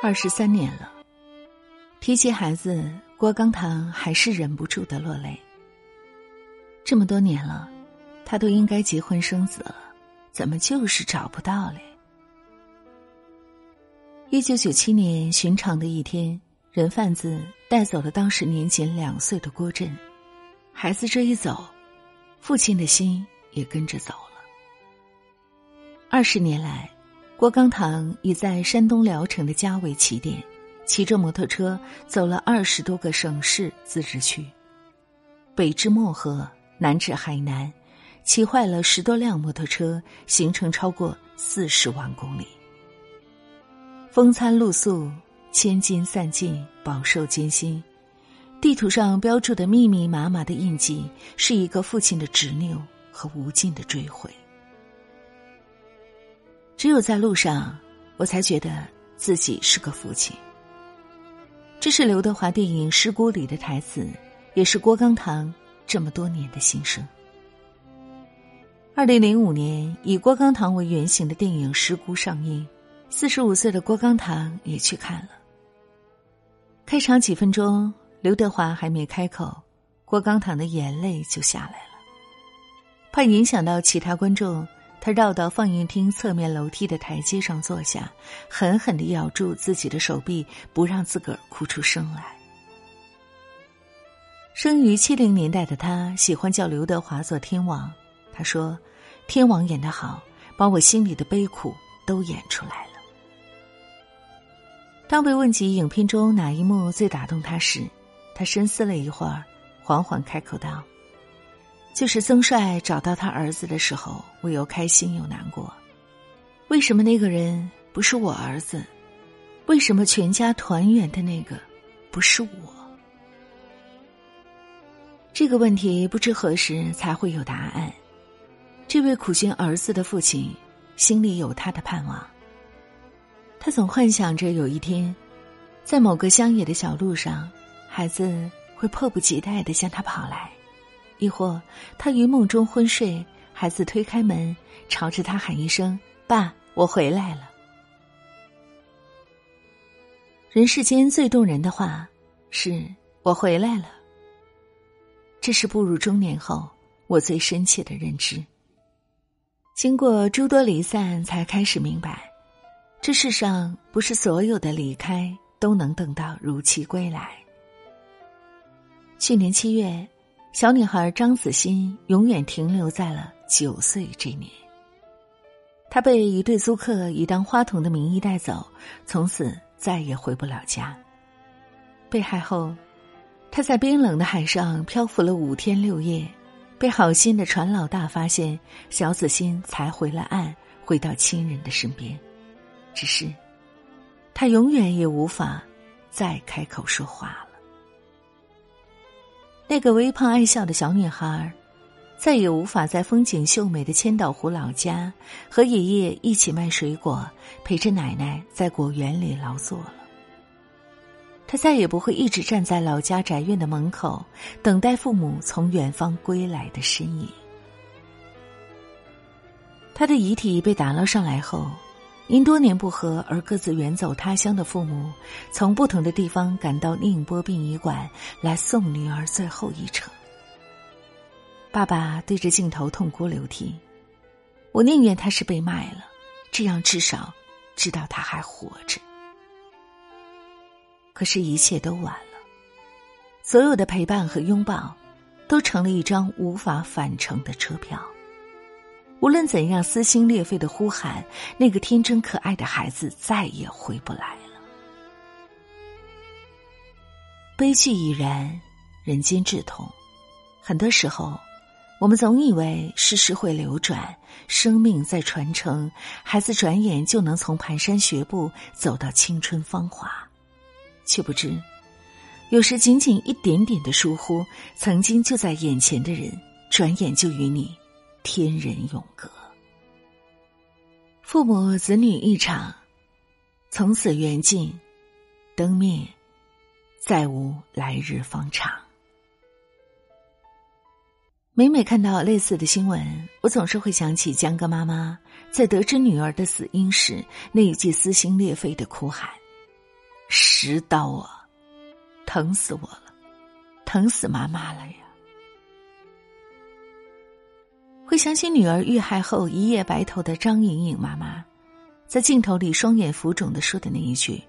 二十三年了，提起孩子，郭刚堂还是忍不住的落泪。这么多年了，他都应该结婚生子了，怎么就是找不到嘞？一九九七年寻常的一天，人贩子带走了当时年仅两岁的郭振，孩子这一走，父亲的心也跟着走了。二十年来。郭刚堂以在山东聊城的家为起点，骑着摩托车走了二十多个省市自治区，北至漠河，南至海南，骑坏了十多辆摩托车，行程超过四十万公里。风餐露宿，千金散尽，饱受艰辛。地图上标注的密密麻麻的印记，是一个父亲的执拗和无尽的追悔。只有在路上，我才觉得自己是个父亲。这是刘德华电影《失孤》里的台词，也是郭刚堂这么多年的心声。二零零五年，以郭刚堂为原型的电影《失孤》上映，四十五岁的郭刚堂也去看了。开场几分钟，刘德华还没开口，郭刚堂的眼泪就下来了，怕影响到其他观众。他绕到放映厅侧面楼梯的台阶上坐下，狠狠的咬住自己的手臂，不让自个儿哭出声来。生于七零年代的他，喜欢叫刘德华做天王。他说：“天王演得好，把我心里的悲苦都演出来了。”当被问及影片中哪一幕最打动他时，他深思了一会儿，缓缓开口道。就是曾帅找到他儿子的时候，我又开心又难过。为什么那个人不是我儿子？为什么全家团圆的那个不是我？这个问题不知何时才会有答案。这位苦寻儿子的父亲心里有他的盼望。他总幻想着有一天，在某个乡野的小路上，孩子会迫不及待的向他跑来。亦或他于梦中昏睡，孩子推开门，朝着他喊一声：“爸，我回来了。”人世间最动人的话是“我回来了”。这是步入中年后我最深切的认知。经过诸多离散，才开始明白，这世上不是所有的离开都能等到如期归来。去年七月。小女孩张子欣永远停留在了九岁这年。她被一对租客以当花童的名义带走，从此再也回不了家。被害后，她在冰冷的海上漂浮了五天六夜，被好心的船老大发现，小子欣才回了岸，回到亲人的身边。只是，他永远也无法再开口说话了。那个微胖爱笑的小女孩，再也无法在风景秀美的千岛湖老家和爷爷一起卖水果，陪着奶奶在果园里劳作了。她再也不会一直站在老家宅院的门口，等待父母从远方归来的身影。他的遗体被打捞上来后。因多年不和而各自远走他乡的父母，从不同的地方赶到宁波殡仪馆来送女儿最后一程。爸爸对着镜头痛哭流涕：“我宁愿他是被卖了，这样至少知道他还活着。”可是，一切都晚了，所有的陪伴和拥抱，都成了一张无法返程的车票。无论怎样撕心裂肺的呼喊，那个天真可爱的孩子再也回不来了。悲剧已然，人间至痛。很多时候，我们总以为世事会流转，生命在传承，孩子转眼就能从蹒跚学步走到青春芳华，却不知，有时仅仅一点点的疏忽，曾经就在眼前的人，转眼就与你。天人永隔，父母子女一场，从此缘尽，灯灭，再无来日方长。每每看到类似的新闻，我总是会想起江哥妈妈在得知女儿的死因时那一句撕心裂肺的哭喊：“十刀啊，疼死我了，疼死妈妈了呀！会想起女儿遇害后一夜白头的张莹莹妈妈，在镜头里双眼浮肿的说的那一句：“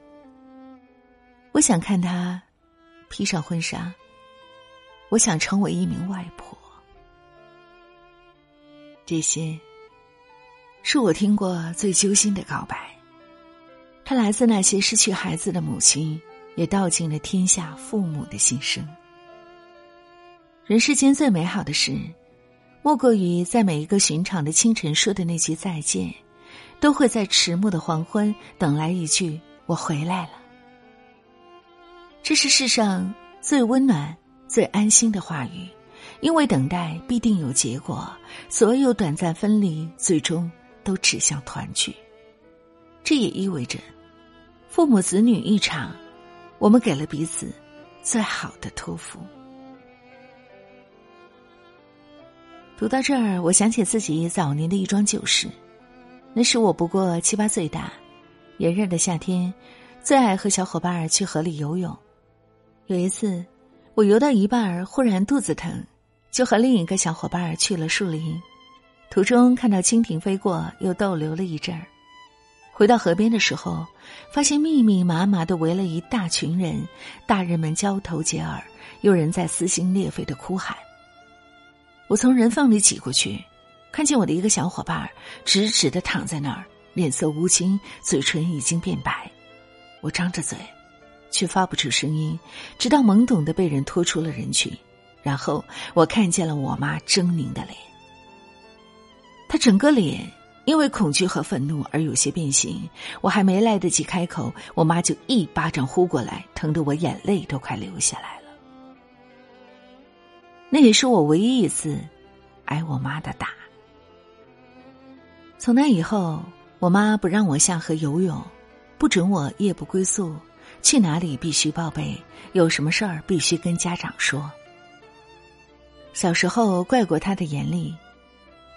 我想看她披上婚纱，我想成为一名外婆。”这些是我听过最揪心的告白。它来自那些失去孩子的母亲，也道尽了天下父母的心声。人世间最美好的事，莫过于在每一个寻常的清晨说的那句再见，都会在迟暮的黄昏等来一句“我回来了”。这是世上最温暖、最安心的话语。因为等待必定有结果，所有短暂分离最终都指向团聚。这也意味着，父母子女一场，我们给了彼此最好的托付。读到这儿，我想起自己早年的一桩旧事。那时我不过七八岁大，炎热的夏天，最爱和小伙伴儿去河里游泳。有一次，我游到一半儿，忽然肚子疼。就和另一个小伙伴去了树林，途中看到蜻蜓飞过，又逗留了一阵儿。回到河边的时候，发现密密麻麻的围了一大群人，大人们交头接耳，有人在撕心裂肺的哭喊。我从人缝里挤过去，看见我的一个小伙伴直直的躺在那儿，脸色乌青，嘴唇已经变白。我张着嘴，却发不出声音，直到懵懂的被人拖出了人群。然后我看见了我妈狰狞的脸，她整个脸因为恐惧和愤怒而有些变形。我还没来得及开口，我妈就一巴掌呼过来，疼得我眼泪都快流下来。那也是我唯一一次挨我妈的打。从那以后，我妈不让我下河游泳，不准我夜不归宿，去哪里必须报备，有什么事儿必须跟家长说。小时候怪过他的严厉，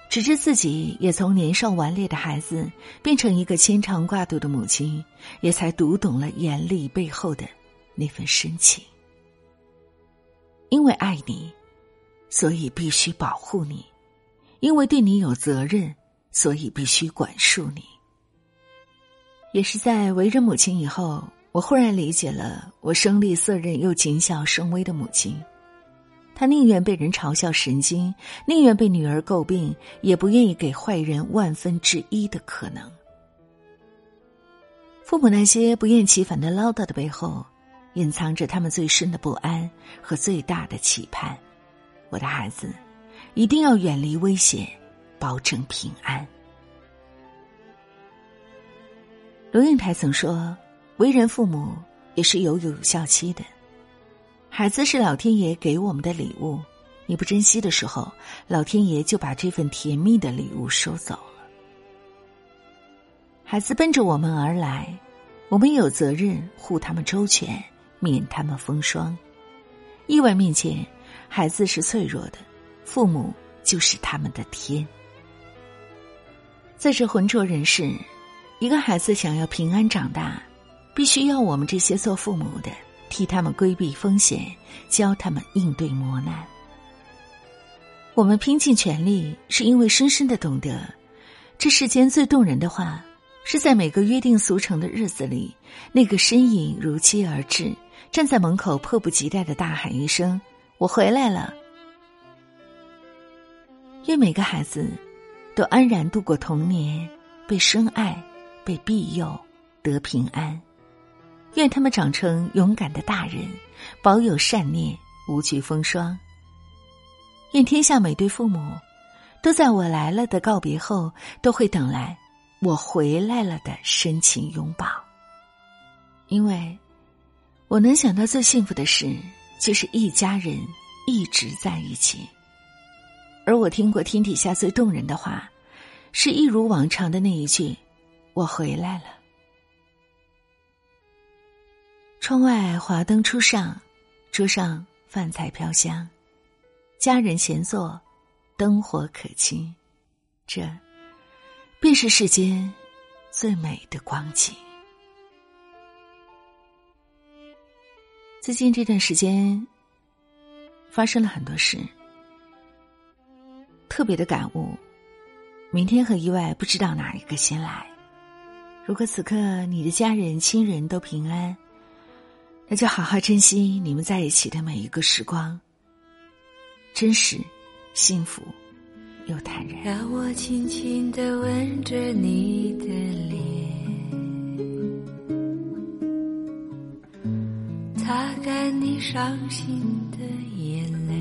直至自己也从年少顽劣的孩子变成一个牵肠挂肚的母亲，也才读懂了严厉背后的那份深情。因为爱你，所以必须保护你；因为对你有责任，所以必须管束你。也是在为人母亲以后，我忽然理解了我生厉色刃又谨小慎微的母亲。他宁愿被人嘲笑神经，宁愿被女儿诟病，也不愿意给坏人万分之一的可能。父母那些不厌其烦的唠叨的背后，隐藏着他们最深的不安和最大的期盼。我的孩子，一定要远离危险，保证平安。龙应台曾说：“为人父母也是有有效期的。”孩子是老天爷给我们的礼物，你不珍惜的时候，老天爷就把这份甜蜜的礼物收走了。孩子奔着我们而来，我们有责任护他们周全，免他们风霜。意外面前，孩子是脆弱的，父母就是他们的天。在这浑浊人世，一个孩子想要平安长大，必须要我们这些做父母的。替他们规避风险，教他们应对磨难。我们拼尽全力，是因为深深的懂得，这世间最动人的话，是在每个约定俗成的日子里，那个身影如期而至，站在门口迫不及待的大喊一声：“我回来了！”愿每个孩子都安然度过童年，被深爱，被庇佑，得平安。愿他们长成勇敢的大人，保有善念，无惧风霜。愿天下每对父母，都在我来了的告别后，都会等来我回来了的深情拥抱。因为，我能想到最幸福的事，就是一家人一直在一起。而我听过天底下最动人的话，是一如往常的那一句：“我回来了。”窗外华灯初上，桌上饭菜飘香，家人闲坐，灯火可亲，这便是世间最美的光景。最近这段时间发生了很多事，特别的感悟。明天和意外不知道哪一个先来。如果此刻你的家人、亲人都平安，那就好好珍惜你们在一起的每一个时光，真实、幸福又坦然。让我轻轻的吻着你的脸，伤心的眼泪，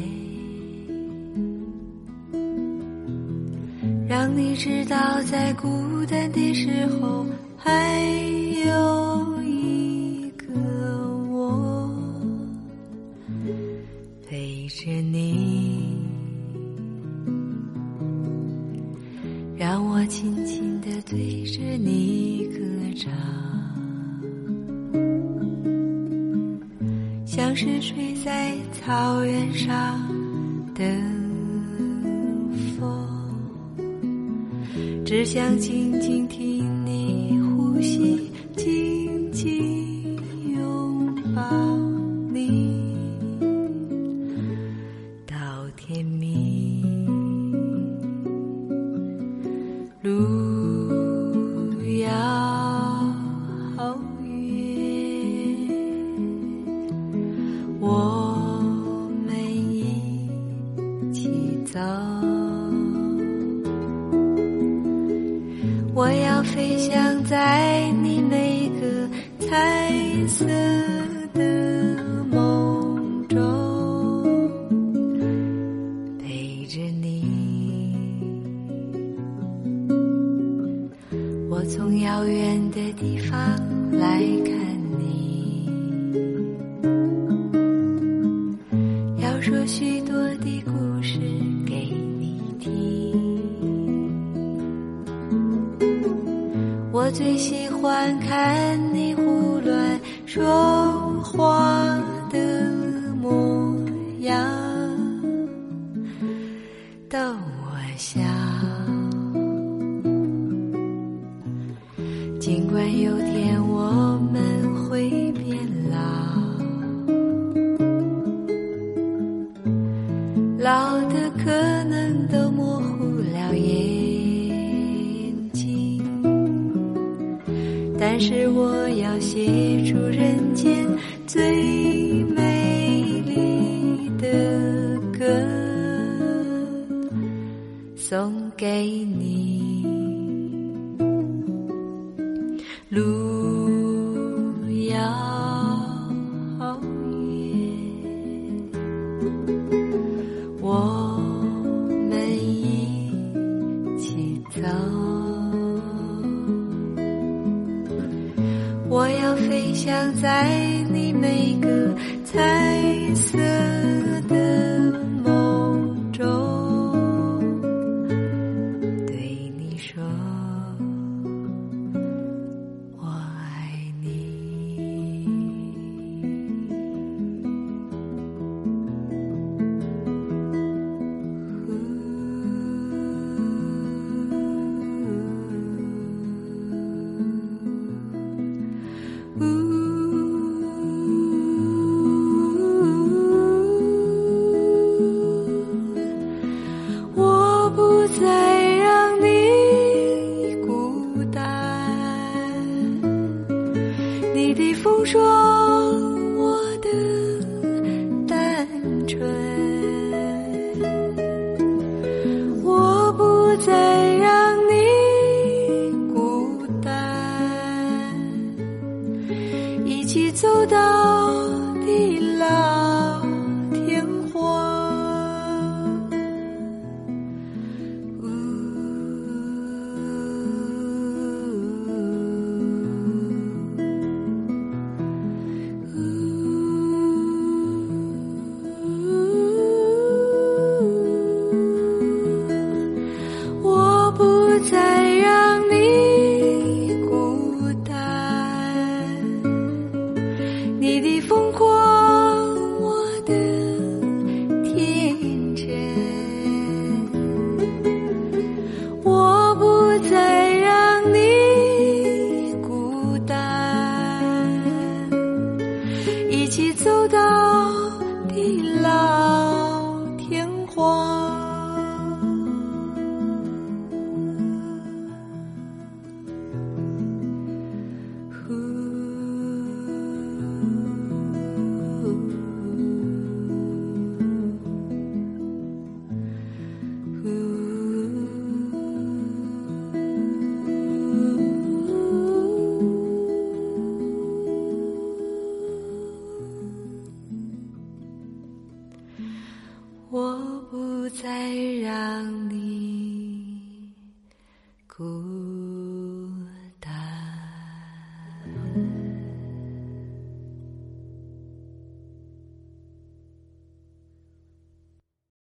让你知道在孤单的时候。还有一个我陪着你，让我轻轻地对着你歌唱，我是睡在草原上的风，只想静静听你。呼吸，紧紧拥抱你，到天明。着你。我从遥远的地方来看你，要说许多的故事给你听。我最喜欢看逗我笑。尽管有天我送给你。说